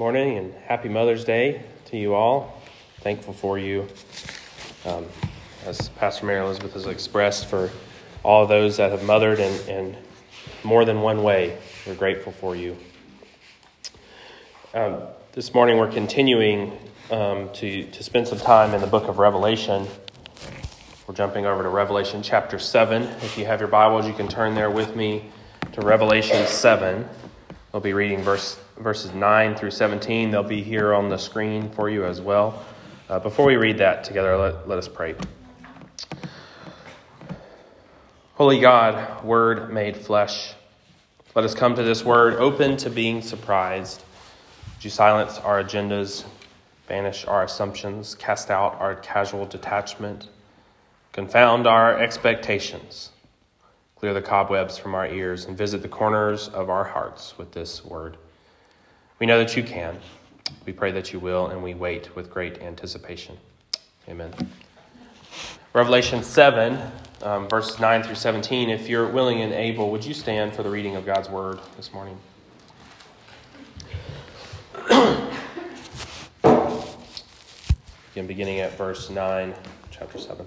morning and happy Mother's Day to you all. Thankful for you, um, as Pastor Mary Elizabeth has expressed, for all those that have mothered in, in more than one way. We're grateful for you. Um, this morning we're continuing um, to, to spend some time in the book of Revelation. We're jumping over to Revelation chapter 7. If you have your Bibles, you can turn there with me to Revelation 7. We'll be reading verse verses 9 through 17. They'll be here on the screen for you as well. Uh, before we read that together, let, let us pray. Holy God, Word made flesh, let us come to this Word open to being surprised. Would you silence our agendas, banish our assumptions, cast out our casual detachment, confound our expectations, clear the cobwebs from our ears, and visit the corners of our hearts with this Word. We know that you can. We pray that you will, and we wait with great anticipation. Amen. Revelation 7, um, verses 9 through 17. If you're willing and able, would you stand for the reading of God's word this morning? Again, beginning at verse 9, chapter 7.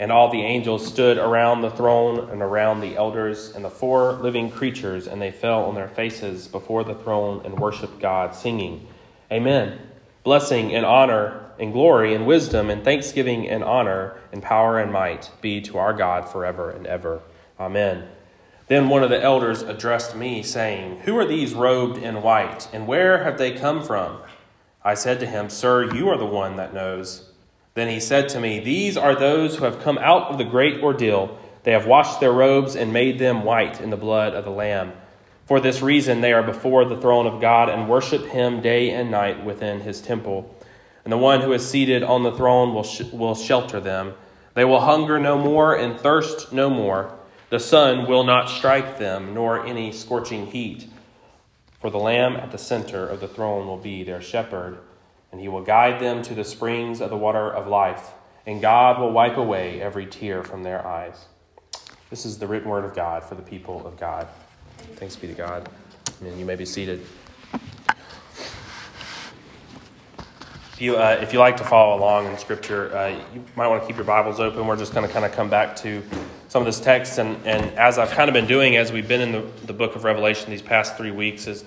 And all the angels stood around the throne and around the elders and the four living creatures, and they fell on their faces before the throne and worshiped God, singing, Amen. Blessing and honor and glory and wisdom and thanksgiving and honor and power and might be to our God forever and ever. Amen. Then one of the elders addressed me, saying, Who are these robed in white, and where have they come from? I said to him, Sir, you are the one that knows. Then he said to me, These are those who have come out of the great ordeal. They have washed their robes and made them white in the blood of the Lamb. For this reason, they are before the throne of God and worship him day and night within his temple. And the one who is seated on the throne will, sh- will shelter them. They will hunger no more and thirst no more. The sun will not strike them, nor any scorching heat. For the Lamb at the center of the throne will be their shepherd and he will guide them to the springs of the water of life, and God will wipe away every tear from their eyes. This is the written word of God for the people of God. Thanks be to God. And you may be seated. If you, uh, if you like to follow along in Scripture, uh, you might want to keep your Bibles open. We're just going to kind of come back to some of this text. And, and as I've kind of been doing as we've been in the, the book of Revelation these past three weeks, is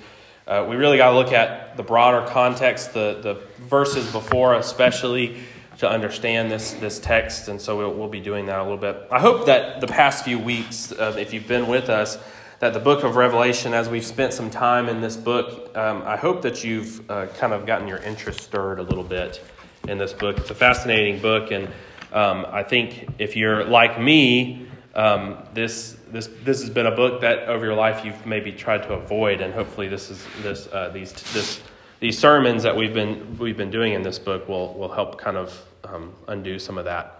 uh, we really got to look at the broader context, the, the verses before, especially to understand this, this text. And so we'll, we'll be doing that a little bit. I hope that the past few weeks, uh, if you've been with us, that the book of Revelation, as we've spent some time in this book, um, I hope that you've uh, kind of gotten your interest stirred a little bit in this book. It's a fascinating book, and um, I think if you're like me, um, this this this has been a book that over your life you've maybe tried to avoid, and hopefully this is this uh, these this these sermons that we've been we've been doing in this book will will help kind of um, undo some of that.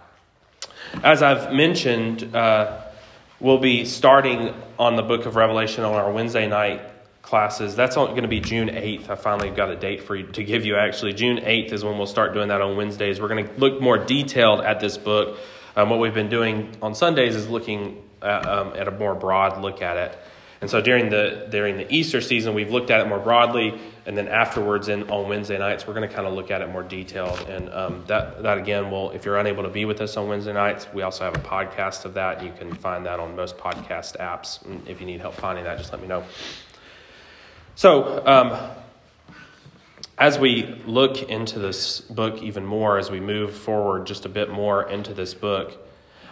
As I've mentioned, uh, we'll be starting on the book of Revelation on our Wednesday night classes. That's going to be June 8th. I finally got a date for you to give you actually. June 8th is when we'll start doing that on Wednesdays. We're going to look more detailed at this book. Um, what we've been doing on Sundays is looking at, um, at a more broad look at it. And so during the during the Easter season, we've looked at it more broadly, and then afterwards, in on Wednesday nights, we're going to kind of look at it more detailed. And um, that that again, will if you're unable to be with us on Wednesday nights, we also have a podcast of that. You can find that on most podcast apps. And if you need help finding that, just let me know. So. Um, as we look into this book even more, as we move forward just a bit more into this book,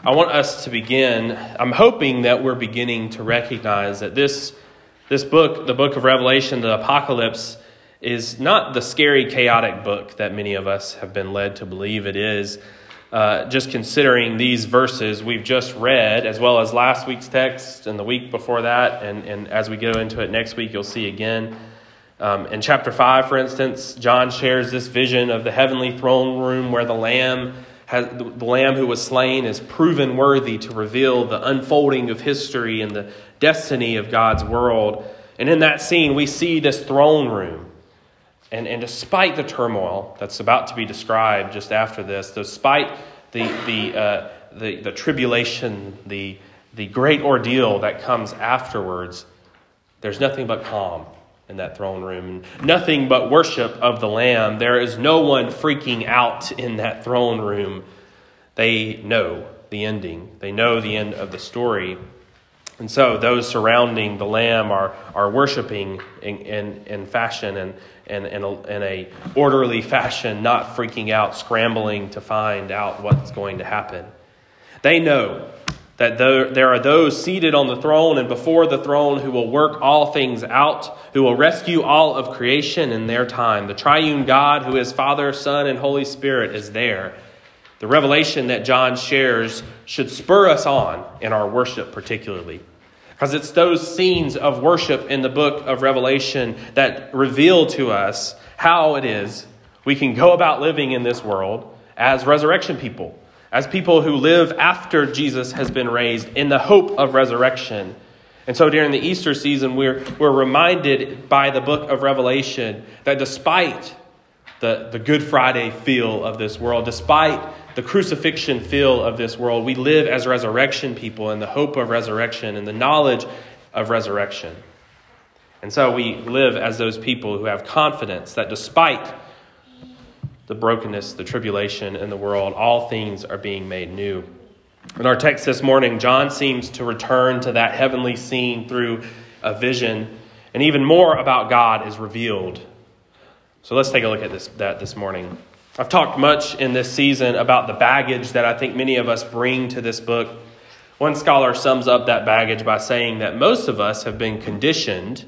I want us to begin. I'm hoping that we're beginning to recognize that this, this book, the book of Revelation, the Apocalypse, is not the scary, chaotic book that many of us have been led to believe it is. Uh, just considering these verses we've just read, as well as last week's text and the week before that, and, and as we go into it next week, you'll see again um, in chapter 5, for instance, John shares this vision of the heavenly throne room where the Lamb has, the lamb who was slain is proven worthy to reveal the unfolding of history and the destiny of God's world. And in that scene, we see this throne room. And, and despite the turmoil that's about to be described just after this, despite the, the, uh, the, the tribulation, the, the great ordeal that comes afterwards, there's nothing but calm in that throne room. Nothing but worship of the Lamb. There is no one freaking out in that throne room. They know the ending, they know the end of the story. And so those surrounding the Lamb are, are worshiping in, in, in fashion and in, in, a, in a orderly fashion, not freaking out, scrambling to find out what's going to happen. They know that there are those seated on the throne and before the throne who will work all things out, who will rescue all of creation in their time. The triune God, who is Father, Son, and Holy Spirit, is there. The revelation that John shares should spur us on in our worship, particularly. Because it's those scenes of worship in the book of Revelation that reveal to us how it is we can go about living in this world as resurrection people as people who live after Jesus has been raised in the hope of resurrection. And so during the Easter season, we're, we're reminded by the book of Revelation that despite the, the Good Friday feel of this world, despite the crucifixion feel of this world, we live as resurrection people in the hope of resurrection and the knowledge of resurrection. And so we live as those people who have confidence that despite the brokenness, the tribulation in the world, all things are being made new. In our text this morning, John seems to return to that heavenly scene through a vision, and even more about God is revealed. So let's take a look at this, that this morning. I've talked much in this season about the baggage that I think many of us bring to this book. One scholar sums up that baggage by saying that most of us have been conditioned,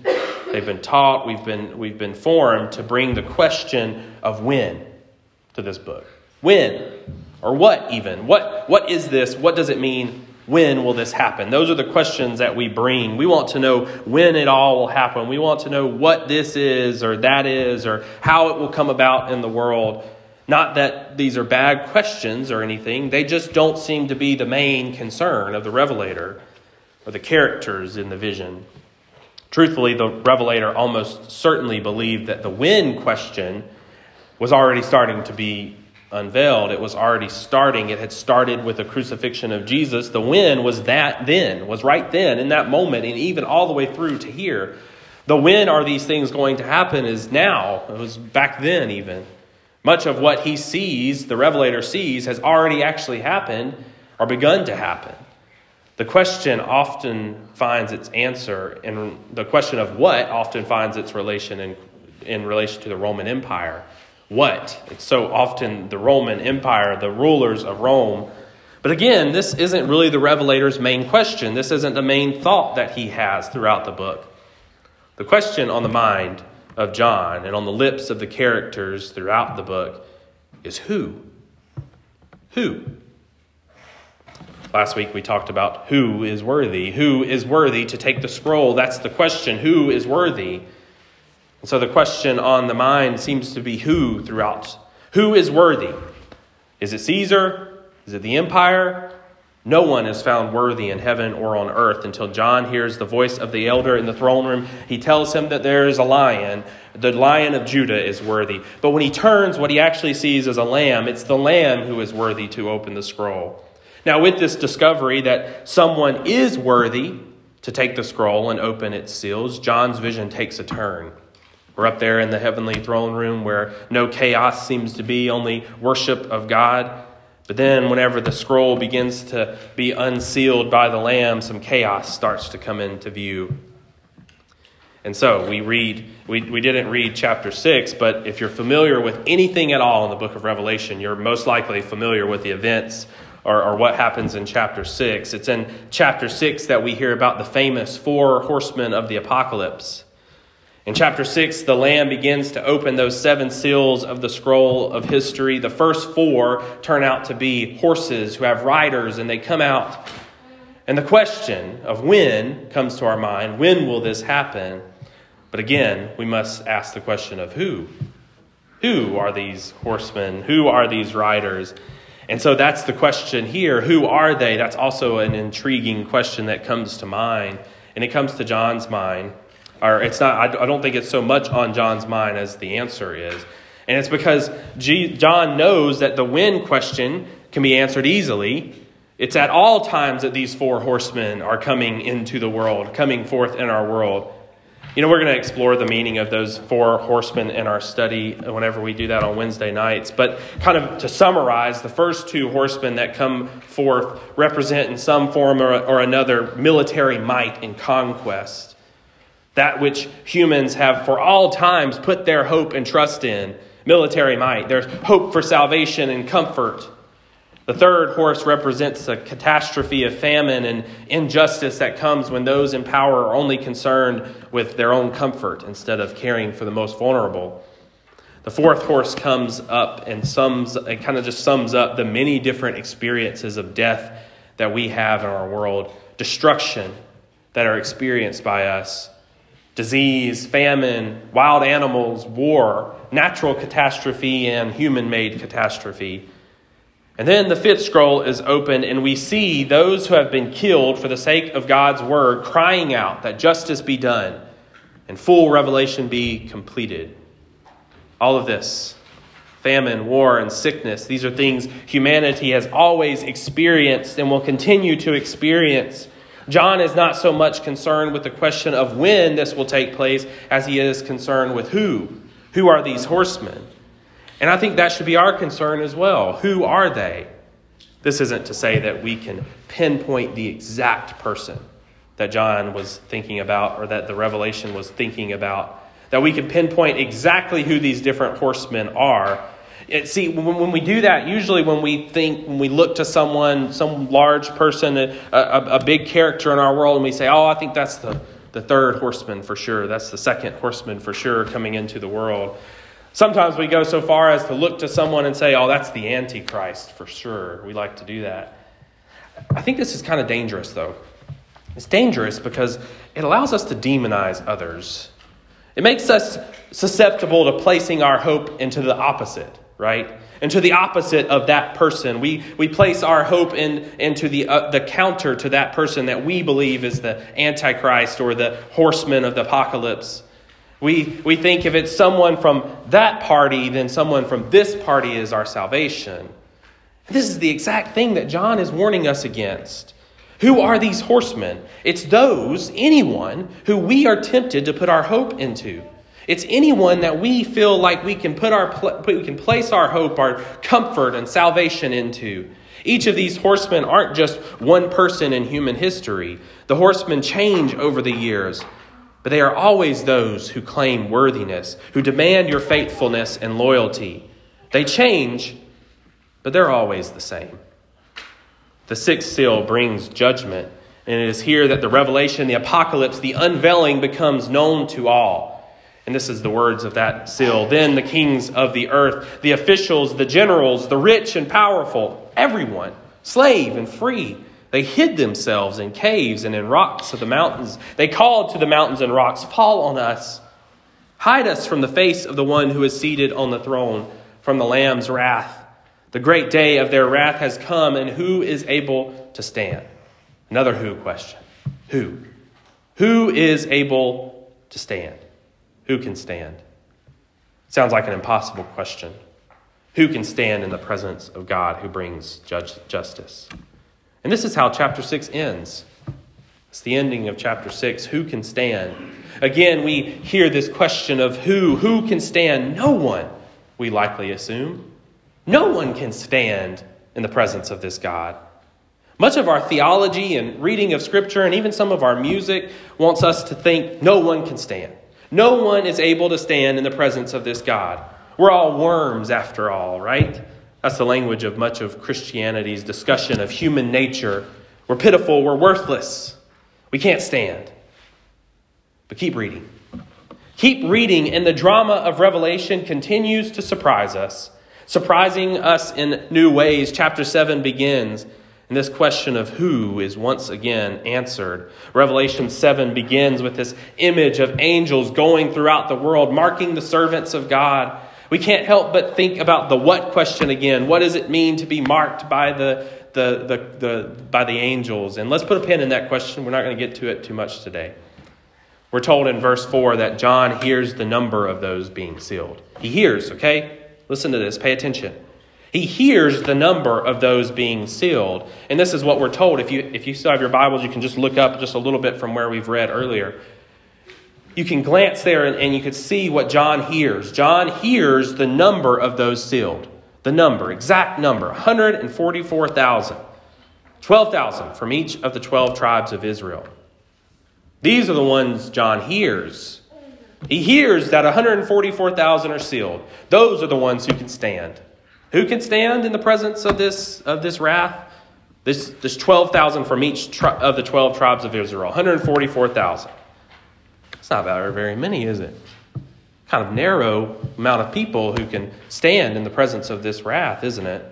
they've been taught, we've been, we've been formed to bring the question of when to this book. When? Or what even? What, what is this? What does it mean? When will this happen? Those are the questions that we bring. We want to know when it all will happen. We want to know what this is or that is or how it will come about in the world. Not that these are bad questions or anything, they just don't seem to be the main concern of the revelator or the characters in the vision. Truthfully, the revelator almost certainly believed that the when question was already starting to be unveiled. It was already starting. It had started with the crucifixion of Jesus. The when was that then, was right then, in that moment, and even all the way through to here. The when are these things going to happen is now. It was back then, even. Much of what he sees, the Revelator sees, has already actually happened or begun to happen. The question often finds its answer, and the question of what often finds its relation in, in relation to the Roman Empire what. It's so often the Roman Empire, the rulers of Rome. But again, this isn't really the Revelator's main question. This isn't the main thought that he has throughout the book. The question on the mind of John and on the lips of the characters throughout the book is who? Who? Last week we talked about who is worthy. Who is worthy to take the scroll? That's the question. Who is worthy? And so the question on the mind seems to be who throughout. Who is worthy? Is it Caesar? Is it the empire? No one is found worthy in heaven or on earth until John hears the voice of the elder in the throne room. He tells him that there is a lion. The lion of Judah is worthy. But when he turns, what he actually sees is a lamb. It's the lamb who is worthy to open the scroll. Now, with this discovery that someone is worthy to take the scroll and open its seals, John's vision takes a turn. We're up there in the heavenly throne room where no chaos seems to be, only worship of God. But then, whenever the scroll begins to be unsealed by the Lamb, some chaos starts to come into view. And so we read, we, we didn't read chapter 6, but if you're familiar with anything at all in the book of Revelation, you're most likely familiar with the events or, or what happens in chapter 6. It's in chapter 6 that we hear about the famous four horsemen of the apocalypse. In chapter 6, the Lamb begins to open those seven seals of the scroll of history. The first four turn out to be horses who have riders, and they come out. And the question of when comes to our mind when will this happen? But again, we must ask the question of who. Who are these horsemen? Who are these riders? And so that's the question here. Who are they? That's also an intriguing question that comes to mind. And it comes to John's mind. Or it's not, I don't think it's so much on John's mind as the answer is. And it's because John knows that the when question can be answered easily. It's at all times that these four horsemen are coming into the world, coming forth in our world. You know, we're going to explore the meaning of those four horsemen in our study whenever we do that on Wednesday nights. But, kind of to summarize, the first two horsemen that come forth represent in some form or, or another military might and conquest. That which humans have for all times put their hope and trust in military might. There's hope for salvation and comfort. The third horse represents a catastrophe of famine and injustice that comes when those in power are only concerned with their own comfort instead of caring for the most vulnerable. The fourth horse comes up and sums it kind of just sums up the many different experiences of death that we have in our world, destruction that are experienced by us, disease, famine, wild animals, war, natural catastrophe and human-made catastrophe. And then the fifth scroll is opened, and we see those who have been killed for the sake of God's word crying out that justice be done and full revelation be completed. All of this famine, war, and sickness these are things humanity has always experienced and will continue to experience. John is not so much concerned with the question of when this will take place as he is concerned with who. Who are these horsemen? And I think that should be our concern as well. Who are they? This isn't to say that we can pinpoint the exact person that John was thinking about or that the revelation was thinking about, that we can pinpoint exactly who these different horsemen are. It, see, when, when, we do that, usually when we think, when we look to someone, some large person, a, a, a big character in our world, and we say, oh, I think that's the, the third horseman for sure. That's the second horseman for sure coming into the world. Sometimes we go so far as to look to someone and say, oh, that's the Antichrist for sure. We like to do that. I think this is kind of dangerous, though. It's dangerous because it allows us to demonize others. It makes us susceptible to placing our hope into the opposite, right? And to the opposite of that person. We, we place our hope in, into the, uh, the counter to that person that we believe is the Antichrist or the horseman of the apocalypse. We, we think if it's someone from that party, then someone from this party is our salvation. This is the exact thing that John is warning us against. Who are these horsemen? It's those, anyone, who we are tempted to put our hope into. It's anyone that we feel like we can put our we can place our hope, our comfort and salvation into. Each of these horsemen aren't just one person in human history. The horsemen change over the years. But they are always those who claim worthiness, who demand your faithfulness and loyalty. They change, but they're always the same. The sixth seal brings judgment, and it is here that the revelation, the apocalypse, the unveiling becomes known to all. And this is the words of that seal. Then the kings of the earth, the officials, the generals, the rich and powerful, everyone, slave and free, they hid themselves in caves and in rocks of the mountains. They called to the mountains and rocks, Fall on us. Hide us from the face of the one who is seated on the throne, from the Lamb's wrath. The great day of their wrath has come, and who is able to stand? Another who question. Who? Who is able to stand? Who can stand? Sounds like an impossible question. Who can stand in the presence of God who brings judge, justice? And this is how chapter 6 ends. It's the ending of chapter 6. Who can stand? Again, we hear this question of who. Who can stand? No one, we likely assume. No one can stand in the presence of this God. Much of our theology and reading of Scripture and even some of our music wants us to think no one can stand. No one is able to stand in the presence of this God. We're all worms after all, right? That's the language of much of Christianity's discussion of human nature. We're pitiful, we're worthless, we can't stand. But keep reading. Keep reading, and the drama of Revelation continues to surprise us, surprising us in new ways. Chapter 7 begins, and this question of who is once again answered. Revelation 7 begins with this image of angels going throughout the world, marking the servants of God We can't help but think about the what question again. What does it mean to be marked by the, the, the, the, by the angels? And let's put a pin in that question. We're not going to get to it too much today. We're told in verse 4 that John hears the number of those being sealed. He hears, okay? Listen to this, pay attention. He hears the number of those being sealed. And this is what we're told. If you, if you still have your Bibles, you can just look up just a little bit from where we've read earlier. You can glance there and, and you can see what John hears. John hears the number of those sealed. The number, exact number 144,000. 12,000 from each of the 12 tribes of Israel. These are the ones John hears. He hears that 144,000 are sealed. Those are the ones who can stand. Who can stand in the presence of this, of this wrath? This, this 12,000 from each tri- of the 12 tribes of Israel. 144,000. It's not very many, is it? Kind of narrow amount of people who can stand in the presence of this wrath, isn't it?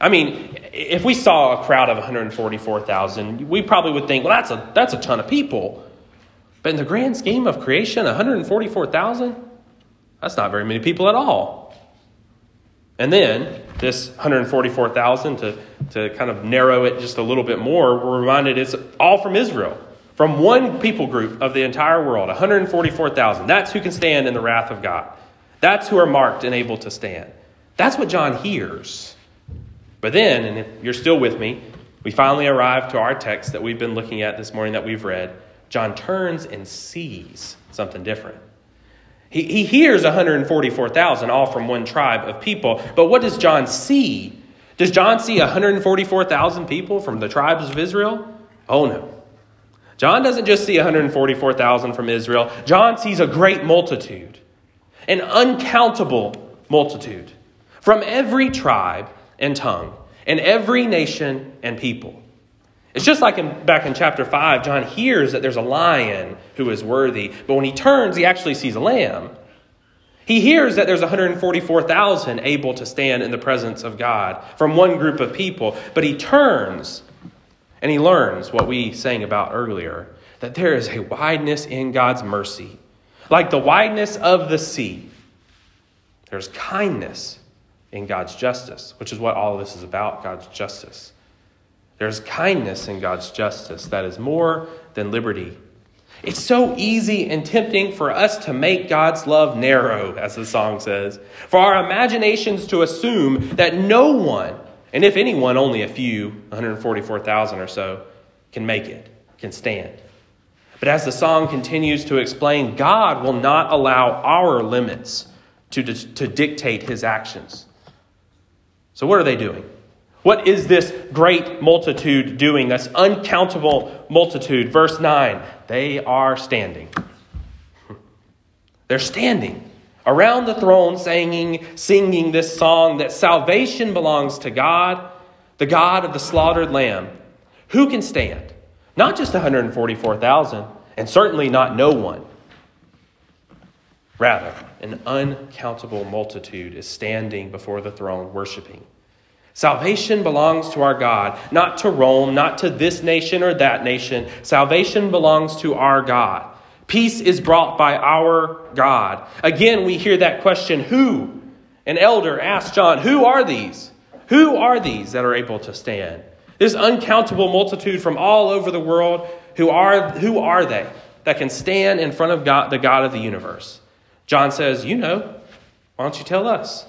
I mean, if we saw a crowd of 144,000, we probably would think, well, that's a, that's a ton of people. But in the grand scheme of creation, 144,000? That's not very many people at all. And then this 144,000, to, to kind of narrow it just a little bit more, we're reminded it's all from Israel, from one people group of the entire world, 144,000. That's who can stand in the wrath of God. That's who are marked and able to stand. That's what John hears. But then, and if you're still with me, we finally arrive to our text that we've been looking at this morning that we've read. John turns and sees something different. He, he hears 144,000, all from one tribe of people. But what does John see? Does John see 144,000 people from the tribes of Israel? Oh, no. John doesn't just see 144,000 from Israel, John sees a great multitude, an uncountable multitude from every tribe and tongue, and every nation and people. It's just like in, back in chapter 5, John hears that there's a lion who is worthy, but when he turns, he actually sees a lamb. He hears that there's 144,000 able to stand in the presence of God from one group of people, but he turns and he learns what we sang about earlier that there is a wideness in God's mercy, like the wideness of the sea. There's kindness in God's justice, which is what all of this is about God's justice. There's kindness in God's justice that is more than liberty. It's so easy and tempting for us to make God's love narrow, as the song says, for our imaginations to assume that no one, and if anyone, only a few, 144,000 or so, can make it, can stand. But as the song continues to explain, God will not allow our limits to, to dictate his actions. So, what are they doing? What is this great multitude doing? This uncountable multitude. Verse 9 they are standing. They're standing around the throne, singing, singing this song that salvation belongs to God, the God of the slaughtered lamb. Who can stand? Not just 144,000, and certainly not no one. Rather, an uncountable multitude is standing before the throne worshiping. Salvation belongs to our God, not to Rome, not to this nation or that nation. Salvation belongs to our God. Peace is brought by our God. Again, we hear that question who? An elder asked John, Who are these? Who are these that are able to stand? This uncountable multitude from all over the world, who are, who are they that can stand in front of God, the God of the universe? John says, You know. Why don't you tell us?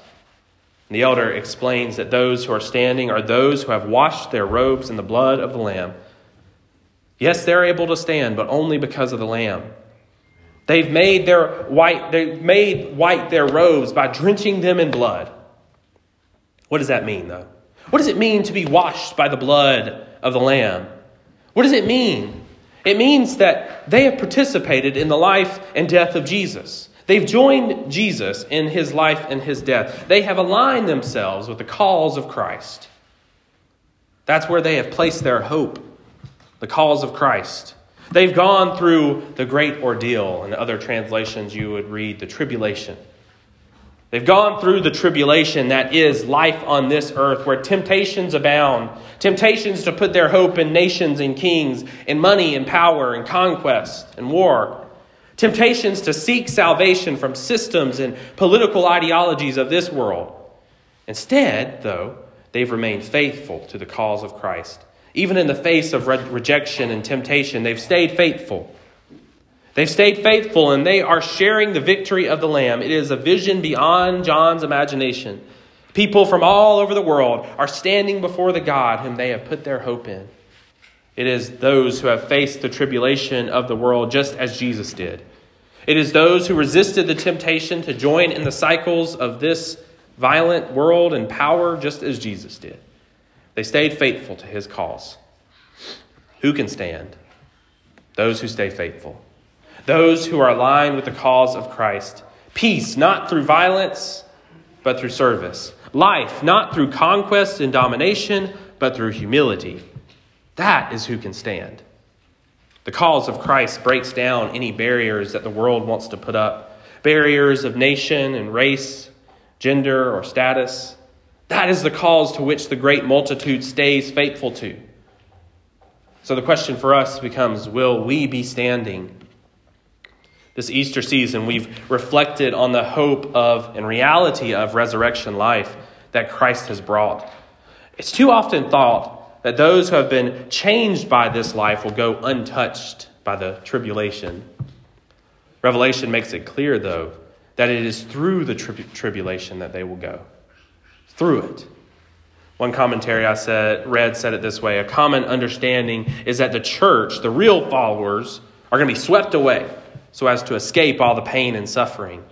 The elder explains that those who are standing are those who have washed their robes in the blood of the Lamb. Yes, they're able to stand, but only because of the Lamb. They've made their white, they've made white their robes by drenching them in blood. What does that mean, though? What does it mean to be washed by the blood of the Lamb? What does it mean? It means that they have participated in the life and death of Jesus. They've joined Jesus in his life and his death. They have aligned themselves with the calls of Christ. That's where they have placed their hope, the calls of Christ. They've gone through the great ordeal. In other translations, you would read the tribulation. They've gone through the tribulation that is life on this earth, where temptations abound temptations to put their hope in nations and kings, in money and power and conquest and war temptations to seek salvation from systems and political ideologies of this world. Instead, though, they've remained faithful to the cause of Christ. Even in the face of re- rejection and temptation, they've stayed faithful. They've stayed faithful and they are sharing the victory of the Lamb. It is a vision beyond John's imagination. People from all over the world are standing before the God whom they have put their hope in. It is those who have faced the tribulation of the world just as Jesus did. It is those who resisted the temptation to join in the cycles of this violent world and power just as Jesus did. They stayed faithful to his cause. Who can stand? Those who stay faithful. Those who are aligned with the cause of Christ. Peace, not through violence, but through service. Life, not through conquest and domination, but through humility. That is who can stand. The cause of Christ breaks down any barriers that the world wants to put up barriers of nation and race, gender, or status. That is the cause to which the great multitude stays faithful to. So the question for us becomes will we be standing? This Easter season, we've reflected on the hope of and reality of resurrection life that Christ has brought. It's too often thought that those who have been changed by this life will go untouched by the tribulation. Revelation makes it clear, though, that it is through the tri- tribulation that they will go. Through it. One commentary I said, read said it this way A common understanding is that the church, the real followers, are going to be swept away so as to escape all the pain and suffering.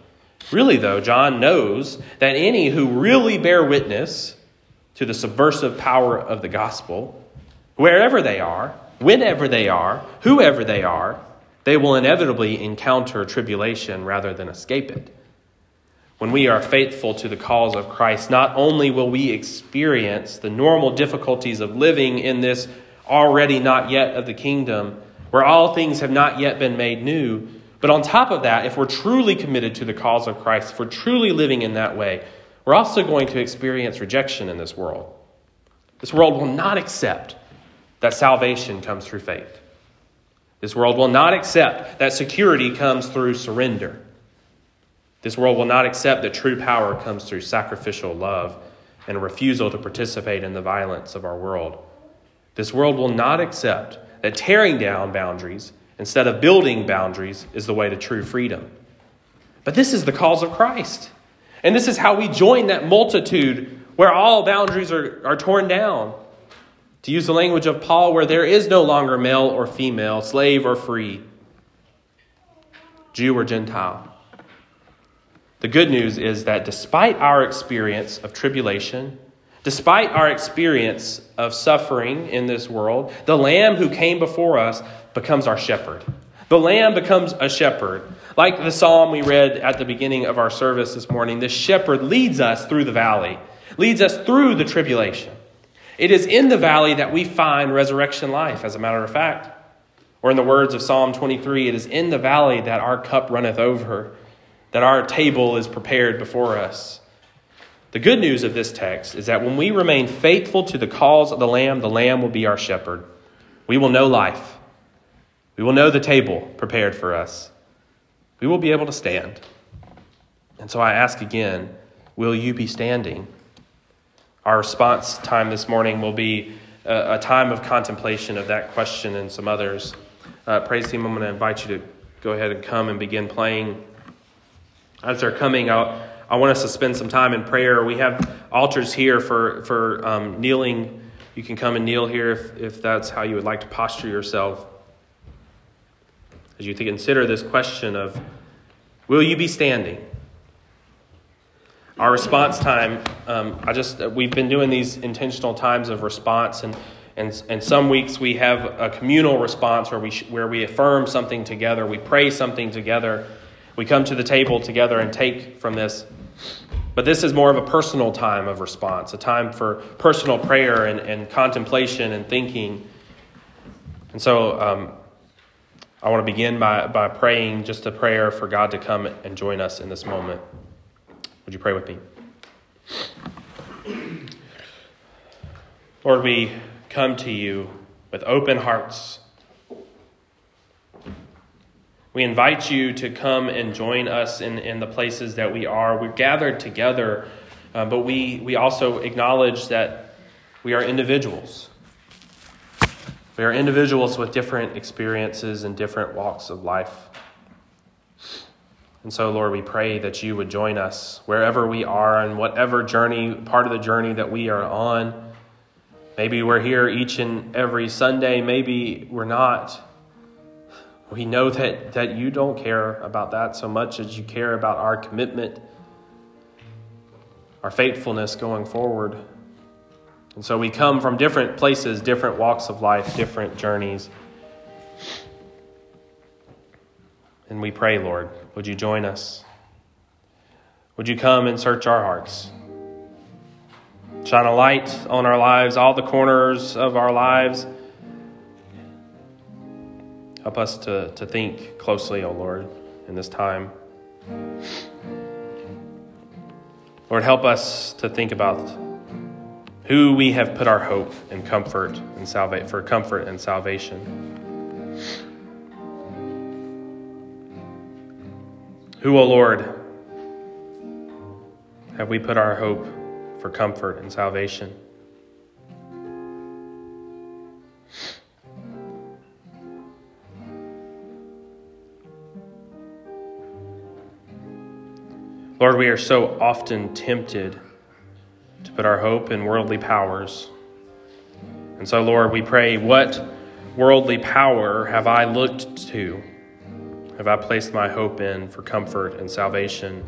Really, though, John knows that any who really bear witness to the subversive power of the gospel, wherever they are, whenever they are, whoever they are, they will inevitably encounter tribulation rather than escape it. When we are faithful to the cause of Christ, not only will we experience the normal difficulties of living in this already not yet of the kingdom, where all things have not yet been made new, but on top of that, if we're truly committed to the cause of Christ, if we're truly living in that way, we're also going to experience rejection in this world. This world will not accept that salvation comes through faith. This world will not accept that security comes through surrender. This world will not accept that true power comes through sacrificial love and a refusal to participate in the violence of our world. This world will not accept that tearing down boundaries instead of building boundaries is the way to true freedom. But this is the cause of Christ. And this is how we join that multitude where all boundaries are, are torn down. To use the language of Paul, where there is no longer male or female, slave or free, Jew or Gentile. The good news is that despite our experience of tribulation, despite our experience of suffering in this world, the Lamb who came before us becomes our shepherd. The Lamb becomes a shepherd. Like the psalm we read at the beginning of our service this morning, the shepherd leads us through the valley, leads us through the tribulation. It is in the valley that we find resurrection life, as a matter of fact. Or in the words of Psalm 23, it is in the valley that our cup runneth over, that our table is prepared before us. The good news of this text is that when we remain faithful to the calls of the Lamb, the Lamb will be our shepherd. We will know life. We will know the table prepared for us. We will be able to stand. And so I ask again will you be standing? Our response time this morning will be a, a time of contemplation of that question and some others. Uh, praise team, I'm going to invite you to go ahead and come and begin playing. As they're coming, I'll, I want us to spend some time in prayer. We have altars here for, for um, kneeling. You can come and kneel here if, if that's how you would like to posture yourself as you consider this question of will you be standing? Our response time, um, I just we've been doing these intentional times of response, and and and some weeks we have a communal response where we where we affirm something together, we pray something together, we come to the table together and take from this. But this is more of a personal time of response, a time for personal prayer and, and contemplation and thinking. And so, um, I want to begin by, by praying just a prayer for God to come and join us in this moment. Would you pray with me? Lord, we come to you with open hearts. We invite you to come and join us in, in the places that we are. We're gathered together, uh, but we, we also acknowledge that we are individuals. We are individuals with different experiences and different walks of life. And so, Lord, we pray that you would join us wherever we are and whatever journey, part of the journey that we are on. Maybe we're here each and every Sunday, maybe we're not. We know that, that you don't care about that so much as you care about our commitment, our faithfulness going forward. And so we come from different places, different walks of life, different journeys. And we pray, Lord, would you join us? Would you come and search our hearts? Shine a light on our lives, all the corners of our lives. Help us to, to think closely, O oh Lord, in this time. Lord, help us to think about who we have put our hope and comfort and for comfort and salvation. Who, O Lord, have we put our hope for comfort and salvation? Lord, we are so often tempted put our hope in worldly powers. And so, Lord, we pray, what worldly power have I looked to? Have I placed my hope in for comfort and salvation?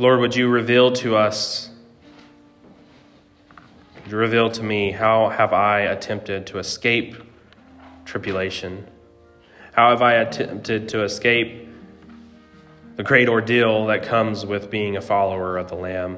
Lord, would you reveal to us, would you reveal to me, how have I attempted to escape tribulation? How have I attempted to escape the great ordeal that comes with being a follower of the Lamb?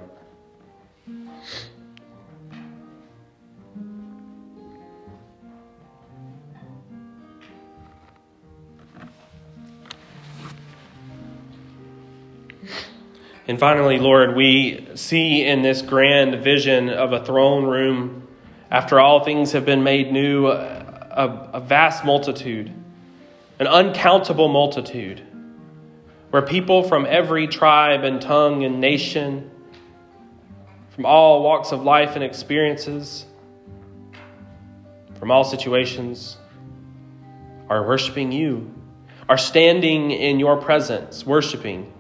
And finally, Lord, we see in this grand vision of a throne room, after all things have been made new, a, a, vast multitude, an uncountable multitude, where people from every tribe and tongue and nation, from all walks of life and experiences, from all situations, are worshiping you, are standing in your presence, worshiping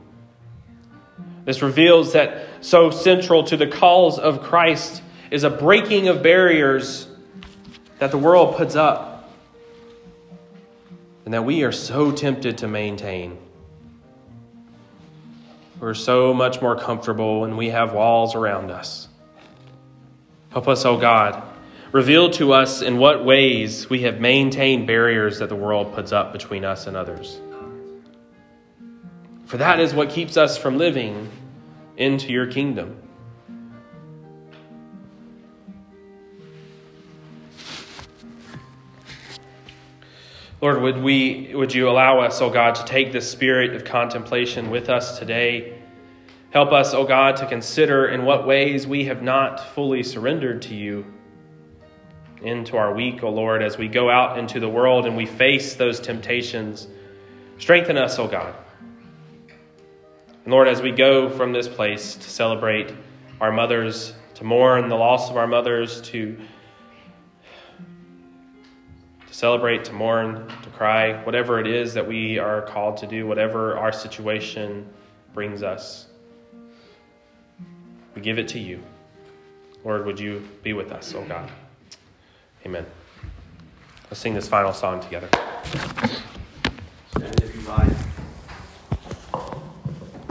this reveals that so central to the calls of Christ is a breaking of barriers that the world puts up and that we are so tempted to maintain. We're so much more comfortable when we have walls around us. Help us, O oh God. Reveal to us in what ways we have maintained barriers that the world puts up between us and others. For that is what keeps us from living into your kingdom. Lord, would we would you allow us, O oh God, to take this spirit of contemplation with us today? Help us, O oh God, to consider in what ways we have not fully surrendered to you into our week, O oh Lord, as we go out into the world and we face those temptations. Strengthen us, O God. And Lord, as we go from this place to celebrate our mothers, to mourn the loss of our mothers, to, to celebrate, to mourn, to cry, whatever it is that we are called to do, whatever our situation brings us, we give it to you. Lord, would you be with us, oh God? Amen. Let's sing this final song together.